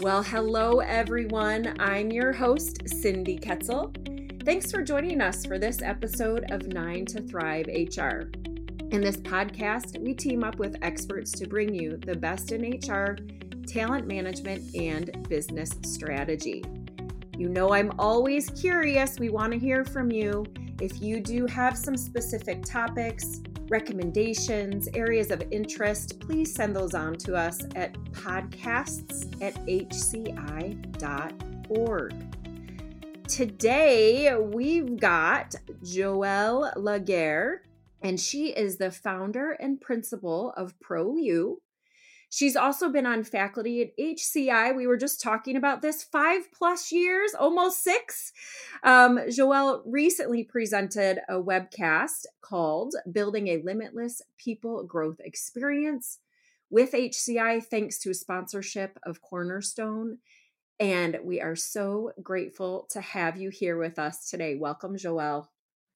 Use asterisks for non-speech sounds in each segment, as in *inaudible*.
Well, hello everyone. I'm your host, Cindy Ketzel. Thanks for joining us for this episode of Nine to Thrive HR. In this podcast, we team up with experts to bring you the best in HR, talent management, and business strategy. You know, I'm always curious. We want to hear from you. If you do have some specific topics, recommendations, areas of interest, please send those on to us at podcasts at hci.org. Today, we've got Joelle LaGuerre, and she is the founder and principal of PRO-YOU, She's also been on faculty at HCI. We were just talking about this five plus years, almost six. Um, Joelle recently presented a webcast called Building a Limitless People Growth Experience with HCI, thanks to a sponsorship of Cornerstone. And we are so grateful to have you here with us today. Welcome, Joelle.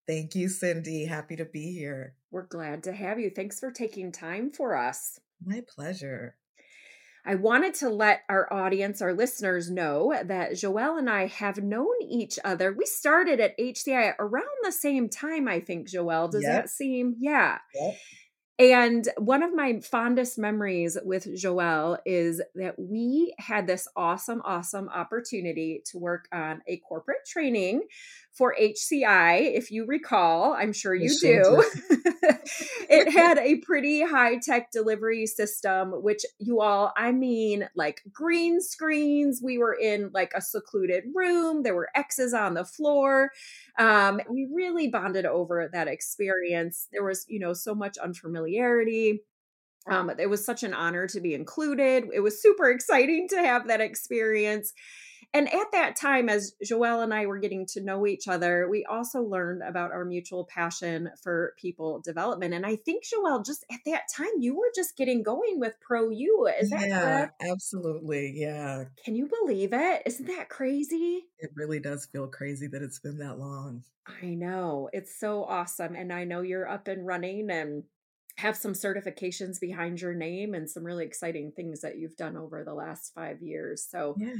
Thank you, Cindy. Happy to be here. We're glad to have you. Thanks for taking time for us. My pleasure. I wanted to let our audience, our listeners know that Joelle and I have known each other. We started at HCI around the same time, I think, Joelle. Does yep. that seem? Yeah. Yep. And one of my fondest memories with Joelle is that we had this awesome, awesome opportunity to work on a corporate training for HCI. If you recall, I'm sure you do. *laughs* it had a pretty high tech delivery system, which you all, I mean, like green screens. We were in like a secluded room, there were X's on the floor. Um, we really bonded over that experience. There was, you know, so much unfamiliarity. Um, it was such an honor to be included. It was super exciting to have that experience. And at that time, as Joelle and I were getting to know each other, we also learned about our mutual passion for people development. And I think, Joelle, just at that time, you were just getting going with PRO-YOU. Is that yeah, correct? Absolutely. Yeah. Can you believe it? Isn't that crazy? It really does feel crazy that it's been that long. I know. It's so awesome. And I know you're up and running and have some certifications behind your name and some really exciting things that you've done over the last five years. So, yeah.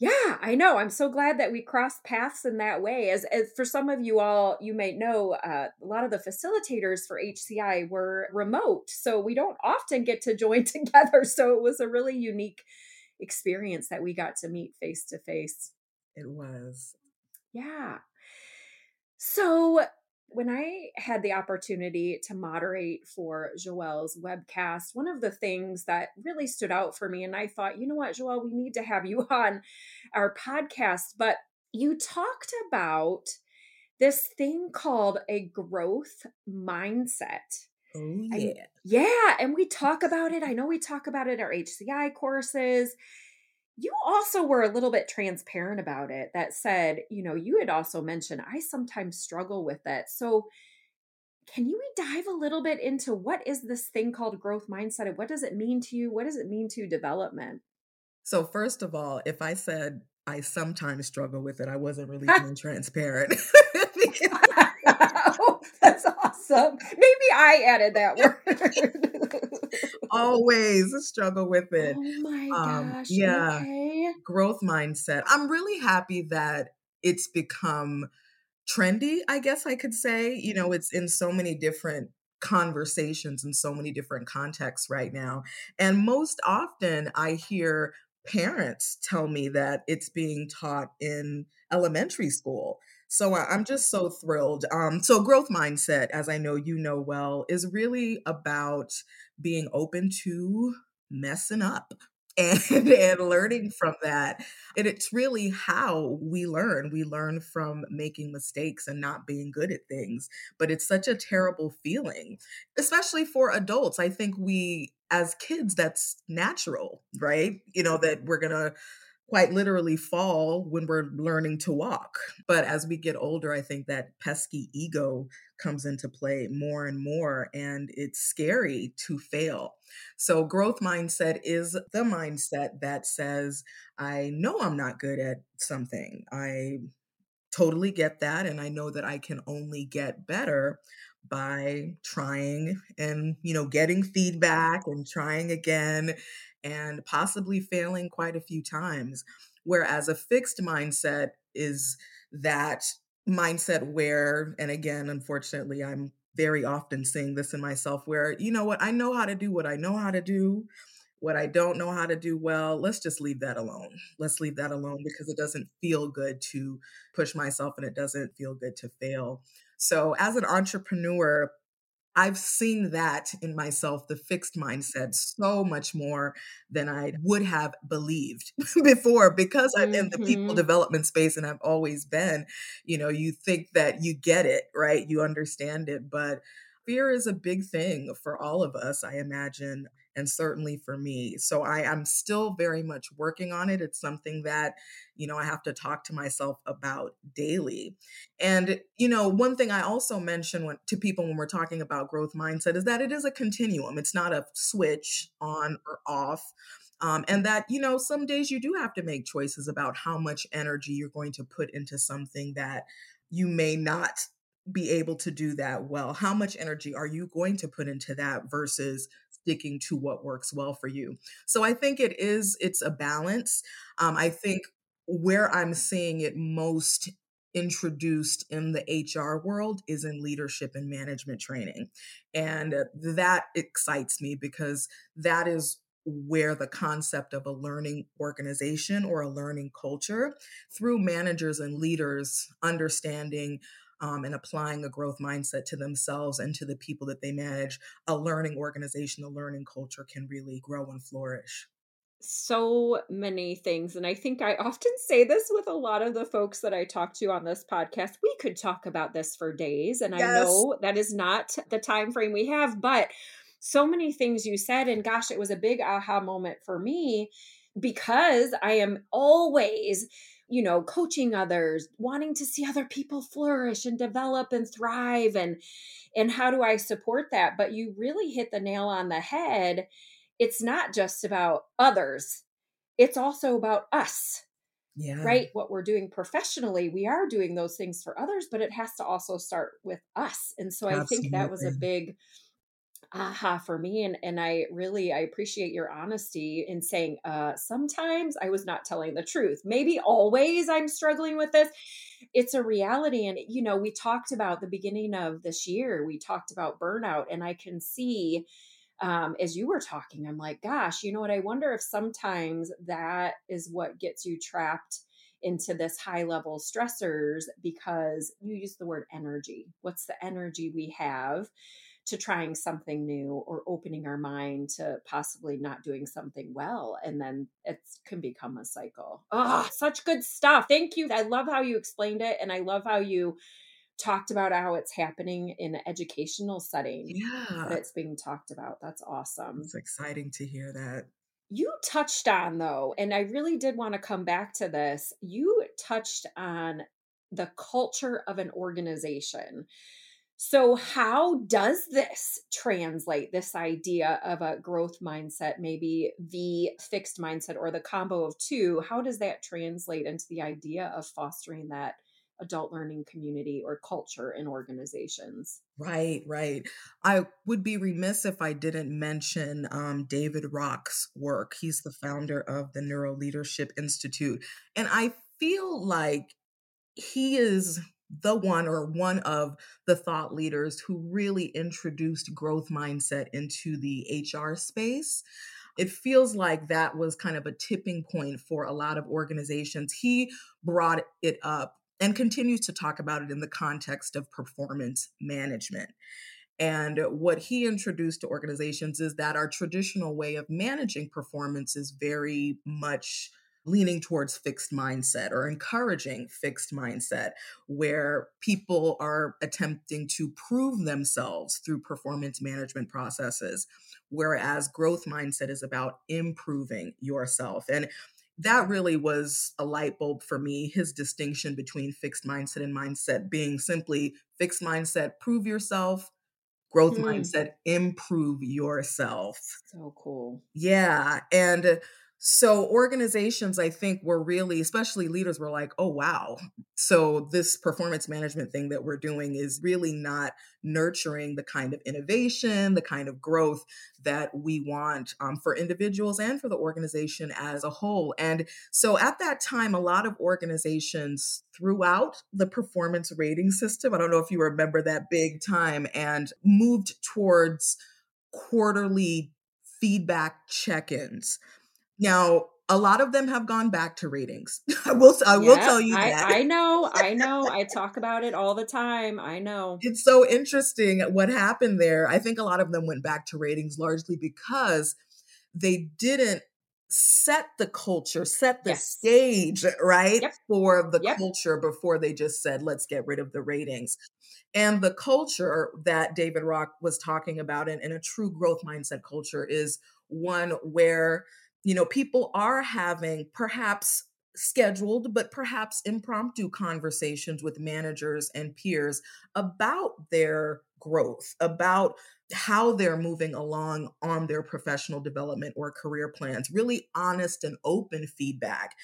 Yeah, I know. I'm so glad that we crossed paths in that way. As, as for some of you all, you may know uh, a lot of the facilitators for HCI were remote, so we don't often get to join *laughs* together. So it was a really unique experience that we got to meet face to face. It was. Yeah. So when I had the opportunity to moderate for Joelle's webcast, one of the things that really stood out for me, and I thought, you know what, Joelle, we need to have you *laughs* on our podcast, but you talked about this thing called a growth mindset. Oh, yeah. And, yeah. And we talk about it. I know we talk about it in our HCI courses you also were a little bit transparent about it that said, you know, you had also mentioned, I sometimes struggle with it. So, can you dive a little bit into what is this thing called growth mindset and what does it mean to you? What does it mean to development? So, first of all, if I said I sometimes struggle with it, I wasn't really *laughs* being transparent. *laughs* oh, that's awesome. Maybe I added that *laughs* word. Always struggle with it. Oh my um, gosh. Yeah. Okay. Growth mindset. I'm really happy that it's become trendy, I guess I could say. You know, it's in so many different conversations in so many different contexts right now. And most often I hear parents tell me that it's being taught in elementary school. So I'm just so thrilled. Um, so growth mindset, as I know you know well, is really about being open to messing up *laughs* and, and learning from that. And it's really how we learn. We learn from making mistakes and not being good at things. But it's such a terrible feeling, especially for adults. I think we, as kids, that's natural, right? You know, that we're going to quite literally fall when we're learning to walk. But as we get older, I think that pesky ego comes into play more and more, and it's scary to fail. So, growth mindset is the mindset that says, I know I'm not good at something. I totally get that. And I know that I can only get better by trying and you know getting feedback and trying again and possibly failing quite a few times. Whereas a fixed mindset is that mindset where, and again, unfortunately, I'm very often seeing this in myself where, you know what, I know how to do what I know how to do. What I don't know how to do well, let's just leave that alone. Let's leave that alone because it doesn't feel good to push myself and it doesn't feel good to fail. So, as an entrepreneur, I've seen that in myself, the fixed mindset, so much more than I would have believed *laughs* before because I'm in the people Mhm. development space and I've always been. You know, you think that you get it, right? You understand it, but fear is a big thing for all of us, I imagine, and certainly for me. So I am still very much working on it. It's something that, you know, I have to talk to myself about daily. And, you know, one thing I also mention when, to people when we're talking about growth mindset is that it is a continuum. It's not a switch on or off. Um, and that, you know, some days you do have to make choices about how much energy you're going to put into something that you may not be able to do that well. How much energy are you going to put into that versus sticking to what works well for you? So I think it is, it's a balance. Um, I think where I'm seeing it most introduced in the HR world is in leadership and management training. And uh, that excites me because that is where the concept of a learning organization or a learning culture through managers and leaders understanding um, and applying a growth mindset to themselves and to the people that they manage, a learning organization, a learning culture can really grow and flourish. So many things. And I think I often say this with a lot of the folks that I talk to on this podcast. We could talk about this for days. And I know that is not the time frame we have, but so many things you said. And gosh, it was a big aha moment for me because I am always you know coaching others wanting to see other people flourish and develop and thrive and and how do i support that? But you really hit the nail on the head. It's not just about others it's also about us Yeah, right? What we're doing professionally we are doing those things for others but it has to also start with us and so i think that was a big aha for me and and I really I appreciate your honesty in saying uh sometimes I was not telling the truth. Maybe always I'm struggling with this. It's a reality and you know, we talked about the beginning of this year, we talked about burnout and I can see um as you were talking I'm like, gosh, you know what? I wonder if sometimes that is what gets you trapped into this high level stressors because you use the word energy. What's the energy we have? To trying something new or opening our mind to possibly not doing something well and then it can become a cycle. Oh such good stuff. Thank you. I love how you explained it and i love how you talked about how it's happening in an educational setting Yeah, it's being talked about. That's awesome. It's exciting to hear that. you touched on though and i really did want to come back to this. You touched on the culture of an organization so, how does this translate this idea of a growth mindset, maybe the fixed mindset or the combo of two? How does that translate into the idea of fostering that adult learning community or culture in organizations? Right, right. I would be remiss if I didn't mention um, David Rock's work. He's the founder of the NeuroLeadership Institute. And I feel like he is the one or one of the thought leaders who really introduced growth mindset into the HR space. It feels like that was kind of a tipping point for a lot of organizations. He brought it up and continues to talk about it in the context of performance management. And what he introduced to organizations is that our traditional way of managing performance is very much leaning towards fixed mindset or encouraging fixed mindset, where people are attempting to prove themselves through performance management processes. Whereas growth mindset is about improving yourself. And that really was a light bulb for me. His distinction between fixed mindset and mindset being simply fixed mindset, prove yourself, growth Hmm, mindset, improve yourself. so cool. Yeah. And So organizations, I think, were really, especially leaders, were like, oh, wow. So this performance management thing that we're doing is really not nurturing the kind of innovation, the kind of growth that we want um, for individuals and for the organization as a whole. And so at that time, a lot of organizations throughout the performance rating system, I don't know if you remember that big time, and moved towards quarterly feedback check ins now, a lot of them have gone back to ratings. *laughs* I will I will tell you that. I, I know, I know. I *laughs* talk about it all the time. I know. It's so interesting what happened there. I think a lot of them went back to ratings largely because they didn't set the culture, set the yes. stage, right? Yep. For the yep. culture before they just said, let's get rid of the ratings. And the culture that David Rock was talking about in, in a true growth mindset culture is one where you know, people are having perhaps scheduled, but perhaps impromptu conversations with managers and peers about their growth, about how they're moving along on their professional development or career plans, really honest and open feedback.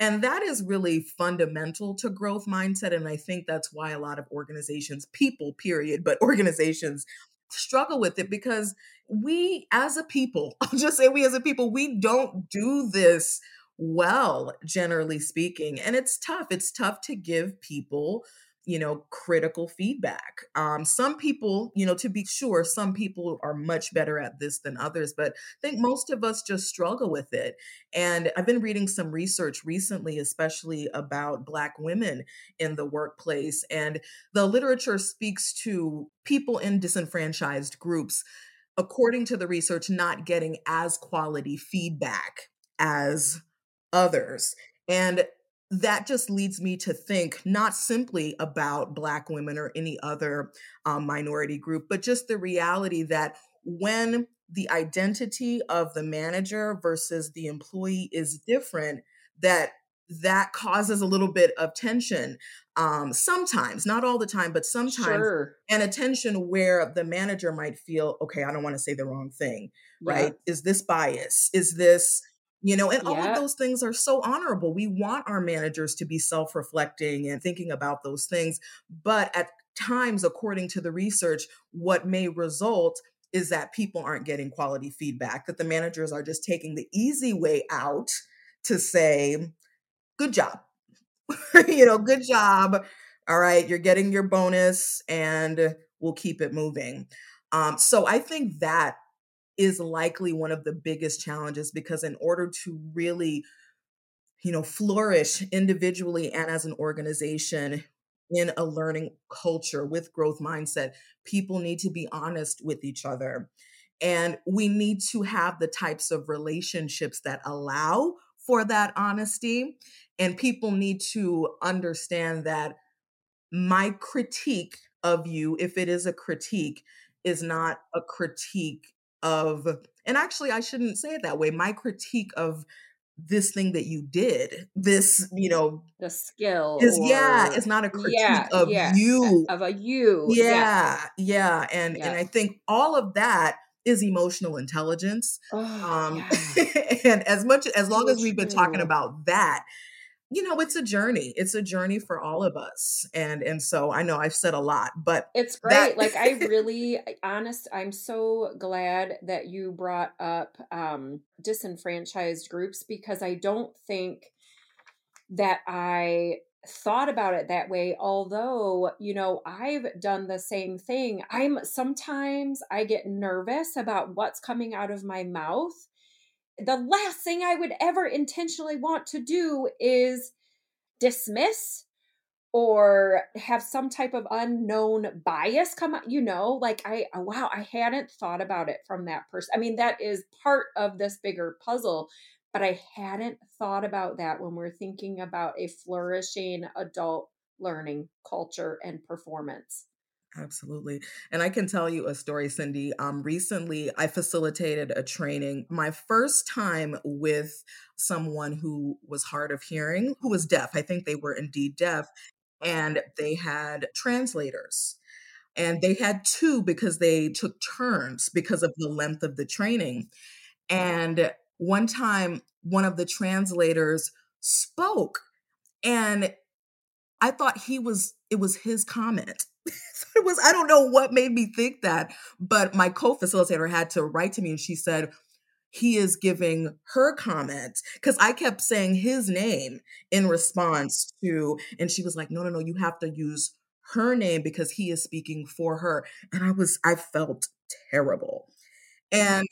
And that is really fundamental to growth mindset. And I think that's why a lot of organizations, people, period, but *laughs* organizations struggle with it because we as a people, *laughs* I'll just say we as a people, we don't do this well, generally speaking. And it's tough. It's tough to give people you know, critical feedback. Um, some people, you know, to be sure, some people are much better at this than others, but I think most of us just struggle with it. And I've been reading some research recently, especially about Black women in the workplace. And the literature speaks to people in disenfranchised groups, according to the research, not getting as quality feedback as others. And that just leads me to think not simply about Black women or any other um, minority group, but just the reality that when the identity of the manager versus the employee is different, that that causes a little bit of tension um, sometimes not all the time but sometimes sure. and a tension where the manager might feel okay i don't want to say the wrong thing right yeah. is this bias is this you know and all of those things are so honorable. We want our managers to be self-reflecting and thinking about those things but at times according to the research what may result is that people aren't getting quality feedback that the managers are just taking the easy way out to say good job. *laughs* You know good job. All right you're getting your bonus and we'll keep it moving. Um, so i think that is likely one of the biggest challenges because in order to really you know flourish individually and as an organization in a learning culture with growth mindset people need to be honest with each other. And we need to have the types of relationships that allow for that honesty and people need to understand that my critique of you if it is a critique is not a critique of and actually I shouldn't say it that way. My critique of this thing that you did, this, you know, the skill is or, yeah, it's not a critique yeah, of yeah, you. Of a you. Yeah, yeah. And yeah. and I think all of that is emotional intelligence. Oh, um *laughs* and as much as long as we've been talking about that, you know it's a journey it's a journey for all of us and and so i know i've said a lot but it's great that- like i really honest i'm so glad that you brought up um disenfranchised groups because i don't think that i thought about it that way although you know i've done the same thing. I'm sometimes i get nervous about what's coming out of my mouth the last thing I would ever intentionally want to do is dismiss or have some type of unknown bias come out you know like i oh, wow i hadn't thought about it from that person i mean that is part of this bigger puzzle but i hadn't thought about that when we're thinking about a flourishing adult learning culture and performance Absolutely. And I can tell you a story, Cindy. Um, recently, I facilitated a training, my first time with someone who was hard of hearing, who was deaf. I think they were indeed deaf. And they had translators. And they had two because they took turns because of the length of the training. And one time one of the translators spoke and I thought he was it was his comment. *laughs* so it was I don't know what made me think that, but my co-facilitator had to write to me and she said he is giving her comment because I kept saying his name in response to, and she was like, no, no, no, you have to use her name because he is speaking for her. And I was, I felt terrible. And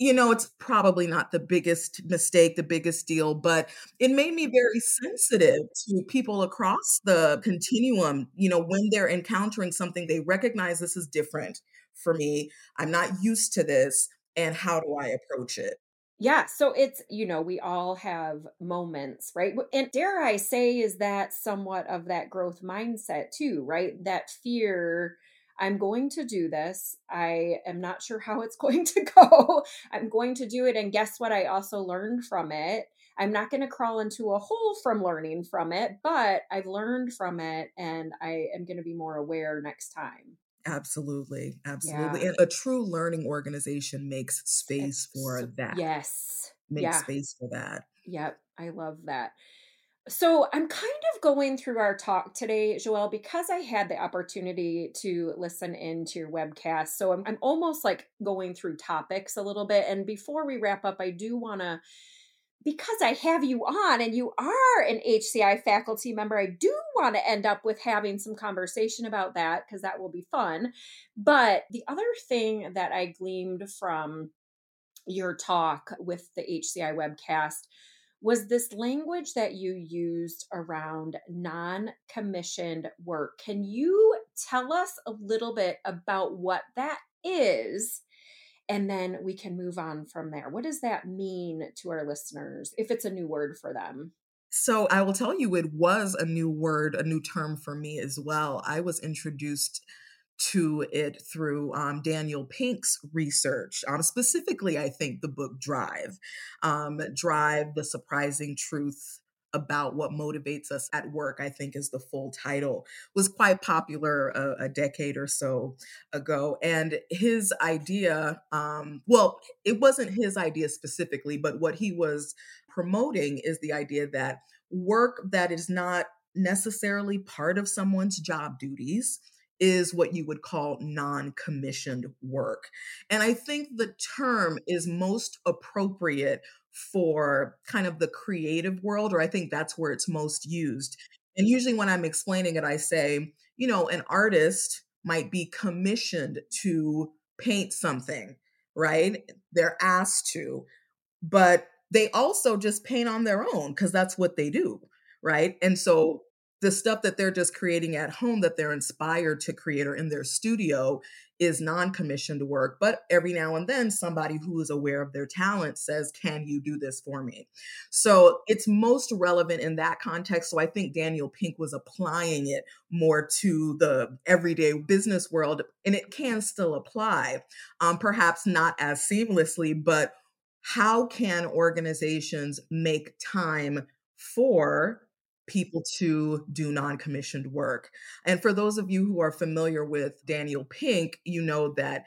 you know, it's probably not the biggest mistake, the biggest deal, but it made me very sensitive to people across the continuum. You know, when they're encountering something, they recognize this is different for me. I'm not used to this. And how do I approach it? Yeah, so it's, you know, we all have moments, right? And dare I say, is that somewhat of that growth mindset too, right? That fear I'm going to do this. I am not sure how it's *laughs* going to go. I'm going to do it. And guess what? I also learned from it. I'm not going to crawl into a hole from learning from it, but I've learned from it and I am going to be more aware next time. Absolutely. Absolutely. Yeah. And a true learning organization makes space it's, for that. Yes. Makes yeah. space for that. Yep. I love that. So I'm kind of going through our talk today, Joelle, because I had the opportunity to listen into your webcast. So I'm, I'm almost like going through topics a little bit. And before we wrap up, I do want to, because I have you on and you are an HCI faculty member, I do want to end up with having some conversation about that because that will be fun. But the other thing that I gleamed from your talk with the HCI webcast was this language that you used around non commissioned work. Can you tell us a little bit about what that is? And then we can move on from there. What does that mean to our listeners if it's a new word for them? So I will tell you, it was a new word, a new term for me as well. I was introduced to it through um, Daniel Pink's research, um, specifically, I think the book Drive. Um, Drive, The Surprising Truth about what motivates us at work, I think is the full title, was quite popular a, a decade or so ago. And his idea, um, well, it wasn't his idea specifically, but what he was promoting is the idea that work that is not necessarily part of someone's job duties is what you would call non commissioned work. And I think the term is most appropriate for kind of the creative world, or I think that's where it's most used. And usually when I'm explaining it, I say, you know, an artist might be commissioned to paint something, right? They're asked to, but they also just paint on their own because that's what they do, right? And so the stuff that they're just creating at home that they're inspired to create or in their studio is non-commissioned work but every now and then somebody who is aware of their talent says can you do this for me? So it's most relevant in that context so i think daniel pink was applying it more to the everyday business world and it can still apply um, perhaps not as seamlessly but how can organizations make time for people to do non commissioned work. And for those of you who are familiar with Daniel Pink, you know that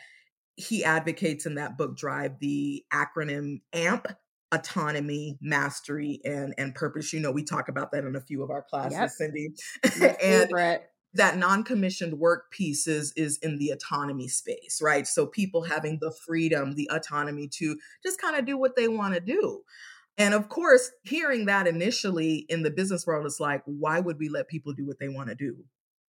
he advocates in that book Drive the acronym AMP autonomy, mastery, and and purpose. You know, we talk about that in a few of our classes, yep. Cindy. *laughs* and that non-commissioned work piece is, is in the autonomy space, right? So people having the freedom, the autonomy to just kind of do what they want to do. And of course, hearing that initially in the business world is like, why would we let people do what they want to do?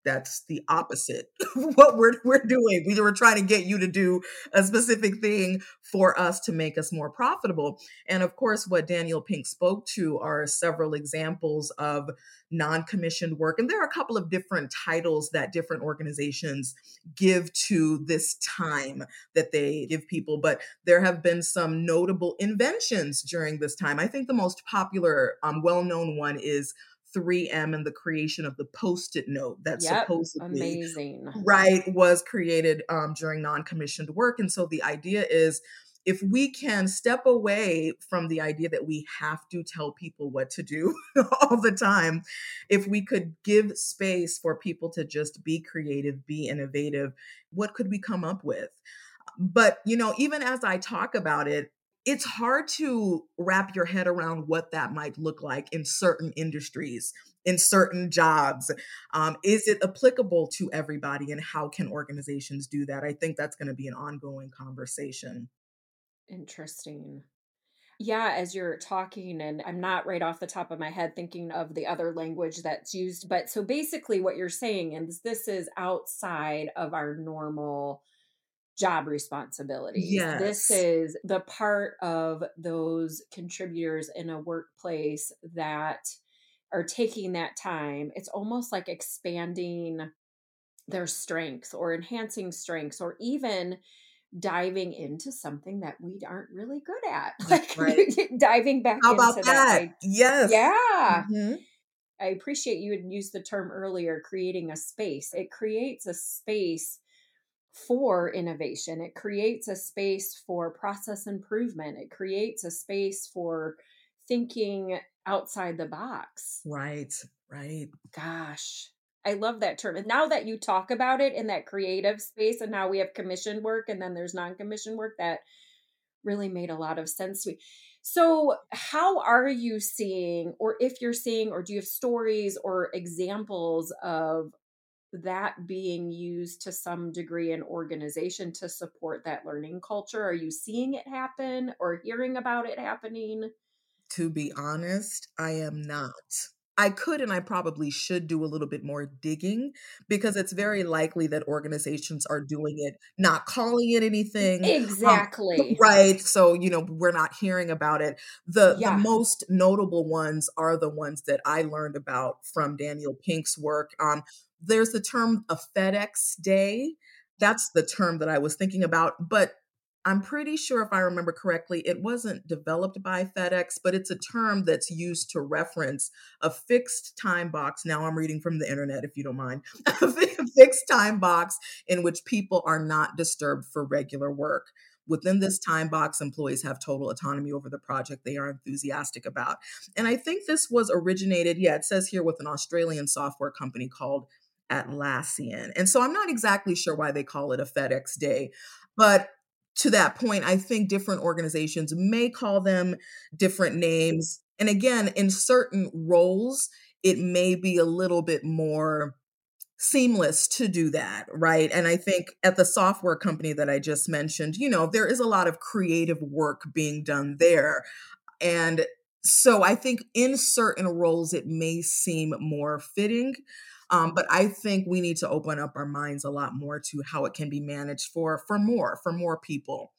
That's the opposite *laughs* of what we're we're doing. We were trying to get you to do a specific thing for us to make us more profitable. And of course, what Daniel Pink spoke to are several examples of non-commissioned work. And there are a couple of different titles that different organizations give to this time that they give people, but there have been some notable inventions during this time. I think the most popular, um, well-known one is 3M and the creation of the post-it note that yep, supposedly amazing. right was created um, during non-commissioned work. And so the idea is if we can step away from the idea that we have to tell people what to do *laughs* all the time, if we could give space for people to just be creative, be innovative, what could we come up with? But, you know, even as I talk about it, it's hard to wrap your head around what that might look like in certain industries in certain jobs um, is it applicable to everybody and how can organizations do that i think that's going to be an ongoing conversation interesting yeah, as you're talking, and I'm not right off the top of my head thinking of the other language that's used. But so basically, what you're saying is this is outside of our normal job responsibilities. Yes. This is the part of those contributors in a workplace that are taking that time. It's almost like expanding their strengths or enhancing strengths or even diving into something that we aren't really good at. *laughs* Like right. *laughs* diving back How about that. that. Yes. Yeah. Mm-hmm. I appreciate you had used the term earlier, creating a space. It creates a space for innovation. It creates a space for process improvement. It creates a space for thinking outside the box. Right, right. Gosh, I love that term. And now that you talk about it in that creative space, and now we have commission work and then there's non commission work, that really made a lot of sense to me. So, how are you seeing, or if you're seeing, or do you have stories or examples of that being used to some degree in organization to support that learning culture? Are you seeing it happen or hearing about it happening? To be honest, I am not. I could and I probably should do a little bit more digging because it's very likely that organizations are doing it, not calling it anything. Um, exactly. Um, right. So, you know, we're not hearing about it. The yeah. the most notable ones are the ones that I learned about from Daniel Pink's work. Um, there's the term a FedEx day. That's the term that I was thinking about. But I'm pretty sure, if I remember correctly, it wasn't developed by FedEx, but it's a term that's used to reference a fixed time box. Now I'm reading from the internet, if you don't mind. *laughs* a fixed time box in which people are not disturbed for regular work. Within this time box, employees have total autonomy over the project they are enthusiastic about. And I think this was originated, yeah, it says here with an Australian software company called Atlassian. And so I'm not exactly sure why they call it a FedEx day, but to that point, I think different organizations may call them different names. And again, in certain roles, it may be a little bit more seamless to do that, right? And I think at the software company that I just mentioned, you know, there is a lot of creative work being done there. And so I think in certain roles, it may seem more fitting. Um, but I think we need to open up our minds a lot more to how it can be managed for for more for more people.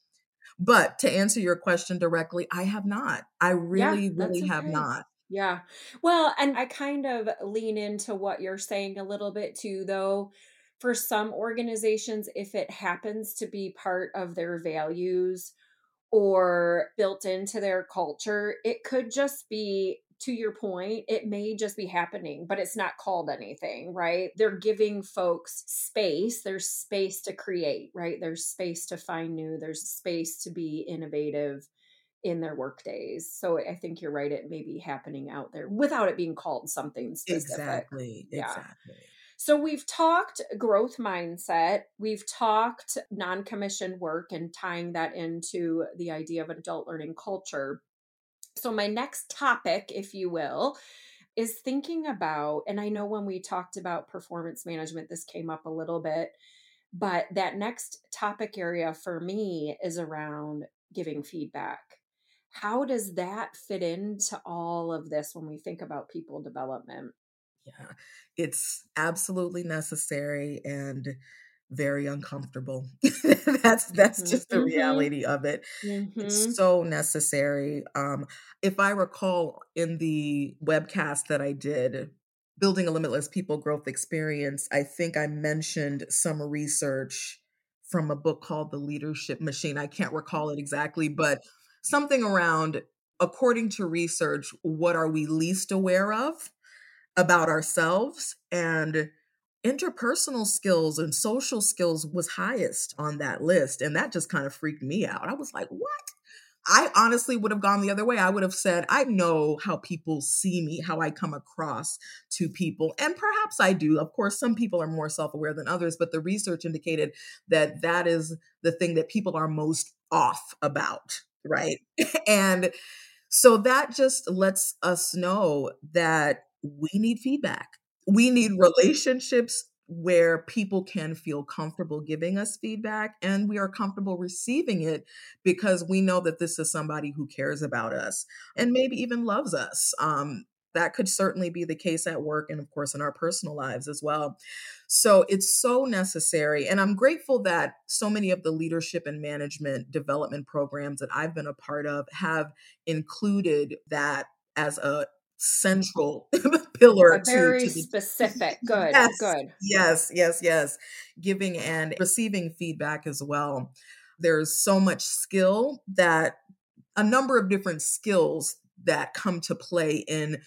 But to answer your question directly, I have not. I really, yeah, really okay. have not. Yeah. Well, and I kind of lean into what you're saying a little bit too, though. For some organizations, if it happens to be part of their values or built into their culture, it could just be to your point, it may just be happening, but it's not called anything, right? They're giving folks space. There's space to create, right? There's space to find new, there's space to be innovative in their work days. So I think you're right. It may be happening out there without it being called something specific. Exactly. Yeah. Exactly. So we've talked growth mindset, we've talked non commissioned work and tying that into the idea of adult learning culture. So, my next topic, if you will, is thinking about, and I know when we talked about performance management, this came up a little bit, but that next topic area for me is around giving feedback. How does that fit into all of this when we think about people development? Yeah, it's absolutely necessary. And very uncomfortable. *laughs* that's that's just the mm-hmm. reality of it. Mm-hmm. It's so necessary. Um, if I recall in the webcast that I did, building a limitless people growth experience, I think I mentioned some research from a book called The Leadership Machine. I can't recall it exactly, but something around according to research, what are we least aware of about ourselves and interpersonal skills and social skills was highest on that list. And that just kind of freaked me out. I was like, what? I honestly would have gone the other way. I would have said, I know how people see me, how I come across to people. And perhaps I do. Of course, some people are more self aware than others, but the research indicated that that is the thing that people are most off about right? *laughs* and so that just lets us know that we need feedback. We need relationships where people can feel comfortable giving us feedback and we are comfortable receiving it because we know that this is somebody who cares about us and maybe even loves us. Um, that could certainly be the case at work and, of course, in our personal lives as well. So it's so necessary. And I'm grateful that so many of the leadership and management development programs that I've been a part of have included that as a central *laughs* pillar very to, to the, specific *laughs* good yes, good. yes yes yes. Giving and receiving feedback as well. There's so much skill that a number of different skills that come to play in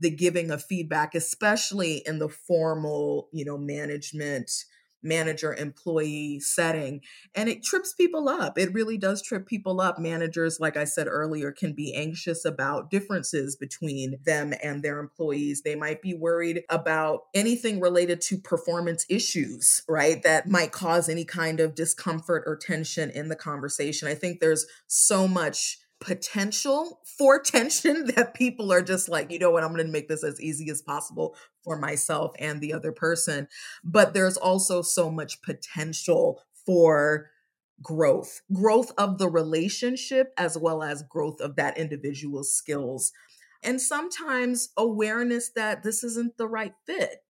the giving of feedback, especially in the formal, you know, management manager employee setting and it trips people up. It really does trip people up. Managers like i said earlier can be anxious about differences between them and their employees. They might be worried about anything related to performance issues right that might cause any kind of discomfort or tension in the conversation. I think there's so much potential for tension *laughs* that people are just like, you know what, I'm going to make this as easy as possible for myself and the other person. But there's also so much potential for growth, growth of the relationship as well as growth of that individual's skills. And sometimes awareness that this isn't the right fit.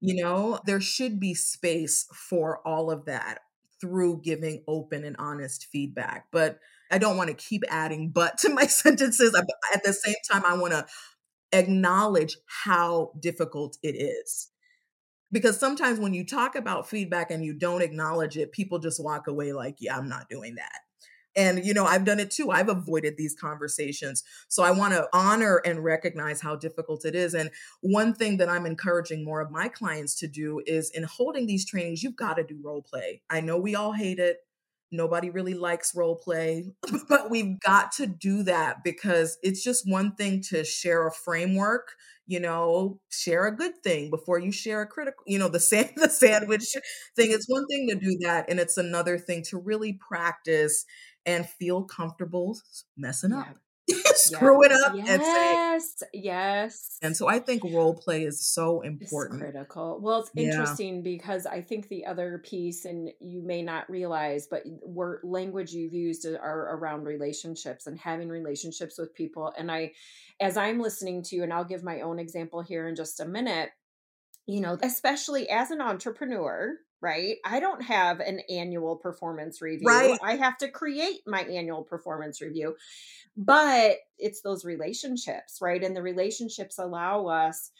You know, there should be space for all of that through giving open and honest feedback. But I don't want to keep adding but to my *laughs* sentences. At the same time, I want to acknowledge how difficult it is. Because sometimes when you talk about feedback and you don't acknowledge it, people just walk away like, yeah, I'm not doing that. And, you know, I've done it too. I've avoided these conversations. So I want to honor and recognize how difficult it is. And one thing that I'm encouraging more of my clients to do is in holding these trainings, you've got to do role play. I know we all hate it. Nobody really likes role play, *laughs* but we've got to do that because it's just one thing to share a framework, you know, share a good thing before you share a critical, you know, the sand *laughs* the sandwich thing. It's one thing to do that and it's another thing to really practice and feel comfortable messing up. *laughs* screw it up yes, and say yes yes. And so i think role play is so important. it's critical. Well it's yeah. interesting because i think the other piece and you may not realize but word language you've used are around relationships and having relationships with people and i as i'm listening to you and i'll give my own example here in just a minute you know especially as an entrepreneur right? I don't have an annual performance review. Right. I have to create my annual performance review. But it's those relationships, right? And the relationships allow us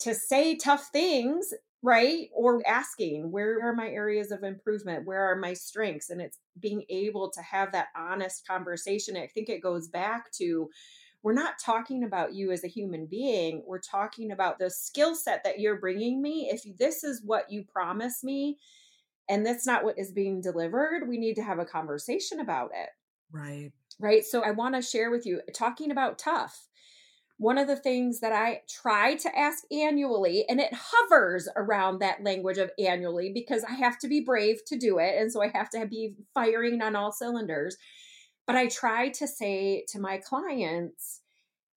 to say tough things, right? Or asking, where are my areas of improvement? Where are my strengths? And it's being able to have that honest conversation. I think it goes back to we're not talking about you as a human being. We're talking about the skill set that you're bringing me. If this is what you promise me and that's not what is being delivered, we need to have a conversation about it. Right. Right. So I want to share with you talking about tough. One of the things that I try to ask annually, and it hovers around that language of annually because I have to be brave to do it. And so I have to be firing on all cylinders but I try to say to my clients,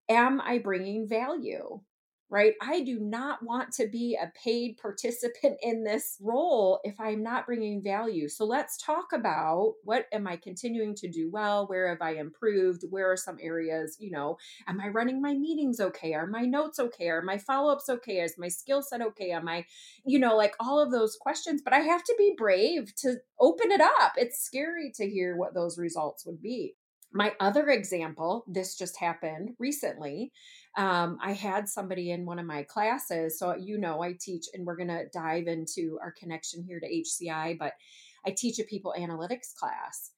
Am I bringing value? Right? I do not want to be a paid participant in this role if I'm not bringing value. So let's talk about what am I continuing to do well? Where have I improved? Where are some areas, you know, am I running my meetings okay? Are my notes okay? Are my follow ups okay? Is my skill set okay? Am I, you know, like all of those questions? But I have to be brave to open it up. It's scary to hear what those results would be. My other example, this just happened recently um, I had somebody in one of my classes. So, you know, I teach, and we're going to dive into our connection here to HCI, but I teach a people analytics class.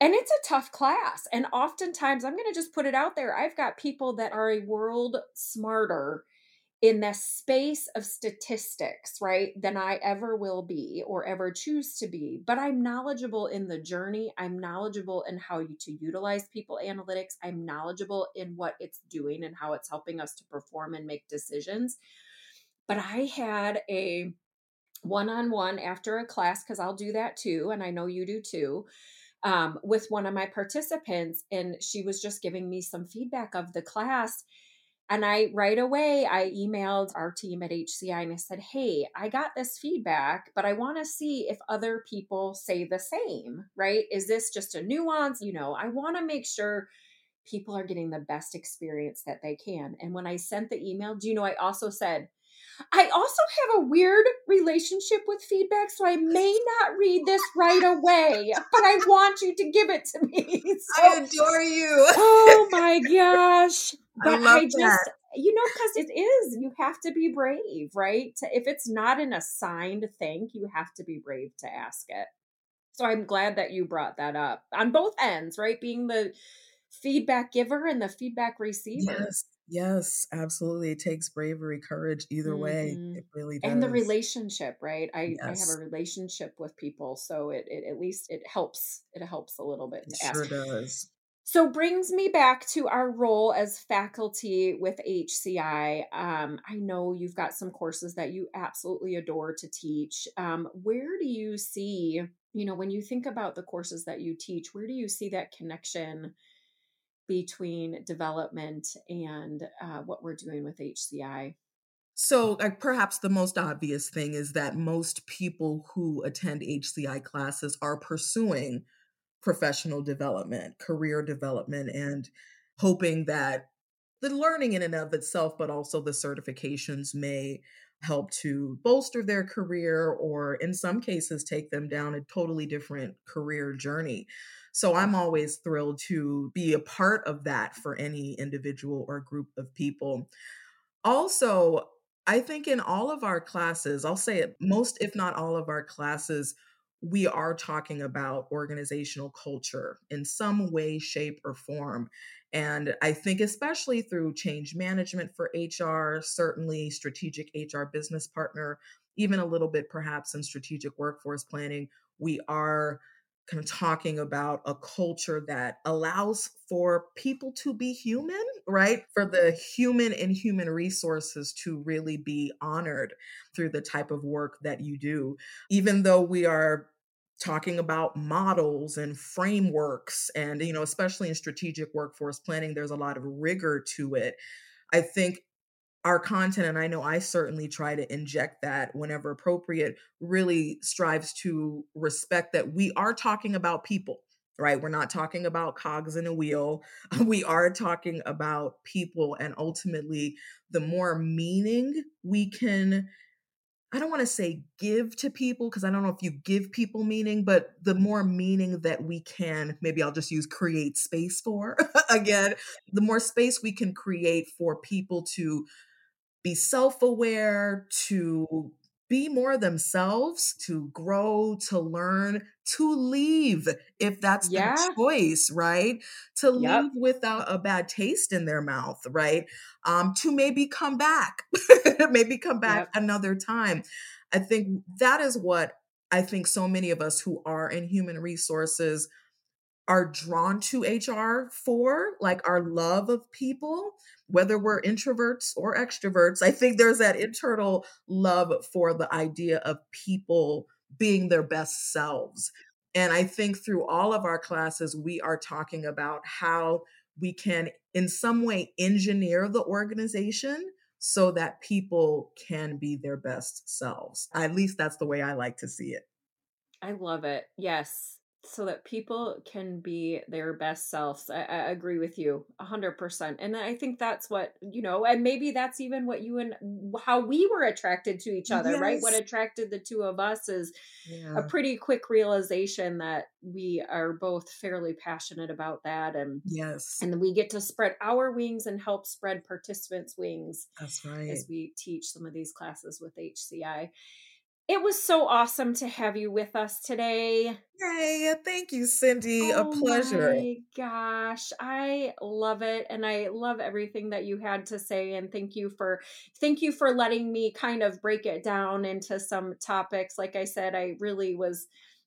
And it's a tough class. And oftentimes, I'm going to just put it out there. I've got people that are a world smarter in the space of statistics, right, than I ever will be or ever choose to be. But I'm knowledgeable in the journey. I'm knowledgeable in how to utilize people analytics. I'm knowledgeable in what it's doing and how it's helping us to perform and make decisions. But I had a one on one after a class, because I'll do that too. And I know you do too um, with one of my participants, and she was just giving me some feedback of the class. And I right away I emailed our team at HCI and I said, "Hey, I got this feedback, but I want to see if other people say the same, right? Is this just a nuance? You know, I want to make sure people are getting the best experience that they can." And when I sent the email, do you know I also said, I also have a weird relationship with feedback, so I may *laughs* not read this right away, but I want you to give it to me. *laughs* So, I adore you. oh *laughs* my gosh. But I, love I just, that. you know, because it is, you have to be brave, right? If it's not an assigned thing, you have to be brave to ask it. So I'm glad that you brought that up on both ends, right? Being the feedback giver and the feedback receiver. Yes. Yes, absolutely. It takes bravery, courage, either way. Mhm. It really does. and the relationship right i i have a relationship with people so it, it at least it helps it helps a little bit It to ask sure does. so brings me back to our role as faculty with hci um, i know you've got some courses that you absolutely adore to teach um, where do you see you know when you think about the courses that you teach where do you see that connection between development and uh, what we're doing with hci So, like, perhaps the most obvious thing is that most people who attend HCI classes are pursuing professional development, career development, and hoping that the learning in and of itself, but also the certifications may help to bolster their career or, in some cases, take them down a totally different career journey. So, I'm always thrilled to be a part of that for any individual or group of people. Also, I think in all of our classes, I'll say it, most, if not all of our classes, we are talking about organizational culture in some way, shape, or form. And I think, especially through change management for HR, certainly strategic HR business partner, even a little bit perhaps in strategic workforce planning, we are kind of talking about a culture that allows for people to be human, right? For the human and human resources to really be honored through the type of work that you do. Even though we are talking about models and frameworks and you know especially in strategic workforce planning there's a lot of rigor to it i think our content, and I know I certainly try to inject that whenever appropriate, really strives to respect that we are talking about people, right? We're not talking about cogs in a wheel. *laughs* We are talking about people, and ultimately, the more meaning we can. I don't want to say give to people because I don't know if you give people meaning, but the more meaning that we can, maybe I'll just use create space for *laughs* again, the more space we can create for people to be self aware, to be more themselves, to grow, to learn, to leave if that's their choice, right? To yep leave without a bad taste in their mouth, right? Um, to maybe come back, *laughs* maybe come back yep another time. I think that is what I think so many of us who are in human resources are drawn to HR for, like our love of people, whether we're introverts or extroverts. I think there's that internal love for the idea of people being their best selves. And I think through all of our classes, we are talking about how we can, in some way, engineer the organization so that people can be their best selves. At least that's the way I like to see it. I love it. Yes. So that people can be their best selves. I, I agree with you a hundred percent. And I think that's what, you know, and maybe that's even what you and how we were attracted to each other, right? What attracted the two of us is a pretty quick realization that we are both fairly passionate about that and Yes. and we get to spread our wings and help spread participants' wings That's right. as we teach some of these classes with HCI. It was so awesome to have you with us today. Yay. Thank you, Cindy. A Oh pleasure. my gosh, I love it and I love everything that you had to say and thank you for thank you for letting me kind of break it down into some topics. Like I said, I really was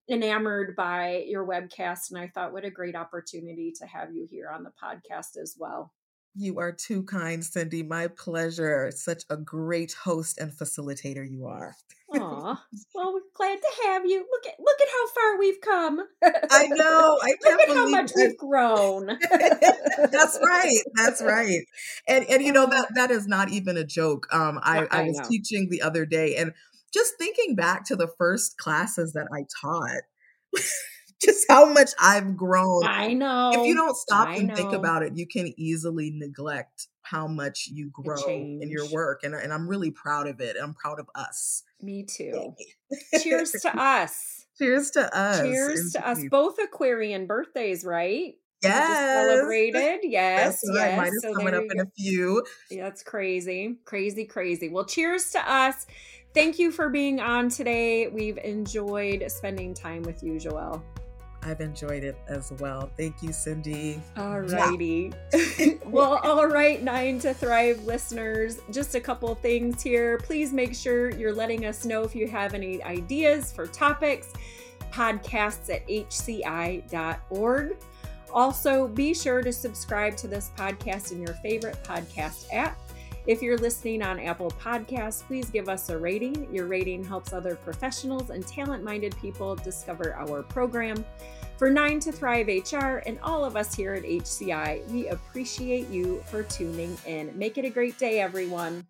enamored by your webcast and I thought what a great opportunity to have you here on the podcast as well. You are too kind, Cindy. My pleasure. Such a great host and facilitator you are. Aw. Well, we're glad to have you. Look at look at how far we've come. I know. I *laughs* can't look at how much we've grown. *laughs* That's right. That's *laughs* right. And and you know that that is not even a joke. Um, I, I, I was know. teaching the other day, and just thinking back to the first classes that I taught. Just how much I've grown. I know. If you don't stop I and know. think about it, you can easily neglect how much you grow in your work. And, and I'm really proud of it. I'm proud of us. Me too. Cheers to *laughs* us. Cheers to us. Cheers to us. Both Aquarian birthdays, right? Yes. celebrated. Yes. That's yes. Mine is so coming up in a few. Yeah, that's crazy. Crazy, crazy. Well, cheers to us. Thank you for being on today. We've enjoyed spending time with you, Joelle. I've enjoyed it as well. Thank you, Cindy. All righty. *laughs* well, all right, Nine to Thrive listeners, just a couple things here. Please make sure you're letting us know if you have any ideas for topics, podcasts at hci.org. Also, be sure to subscribe to this podcast in your favorite podcast app. If you're listening on Apple Podcasts, please give us a rating. Your rating helps other professionals and talent minded people discover our program. For 9 to Thrive HR and all of us here at HCI, we appreciate you for tuning in. Make it a great day, everyone.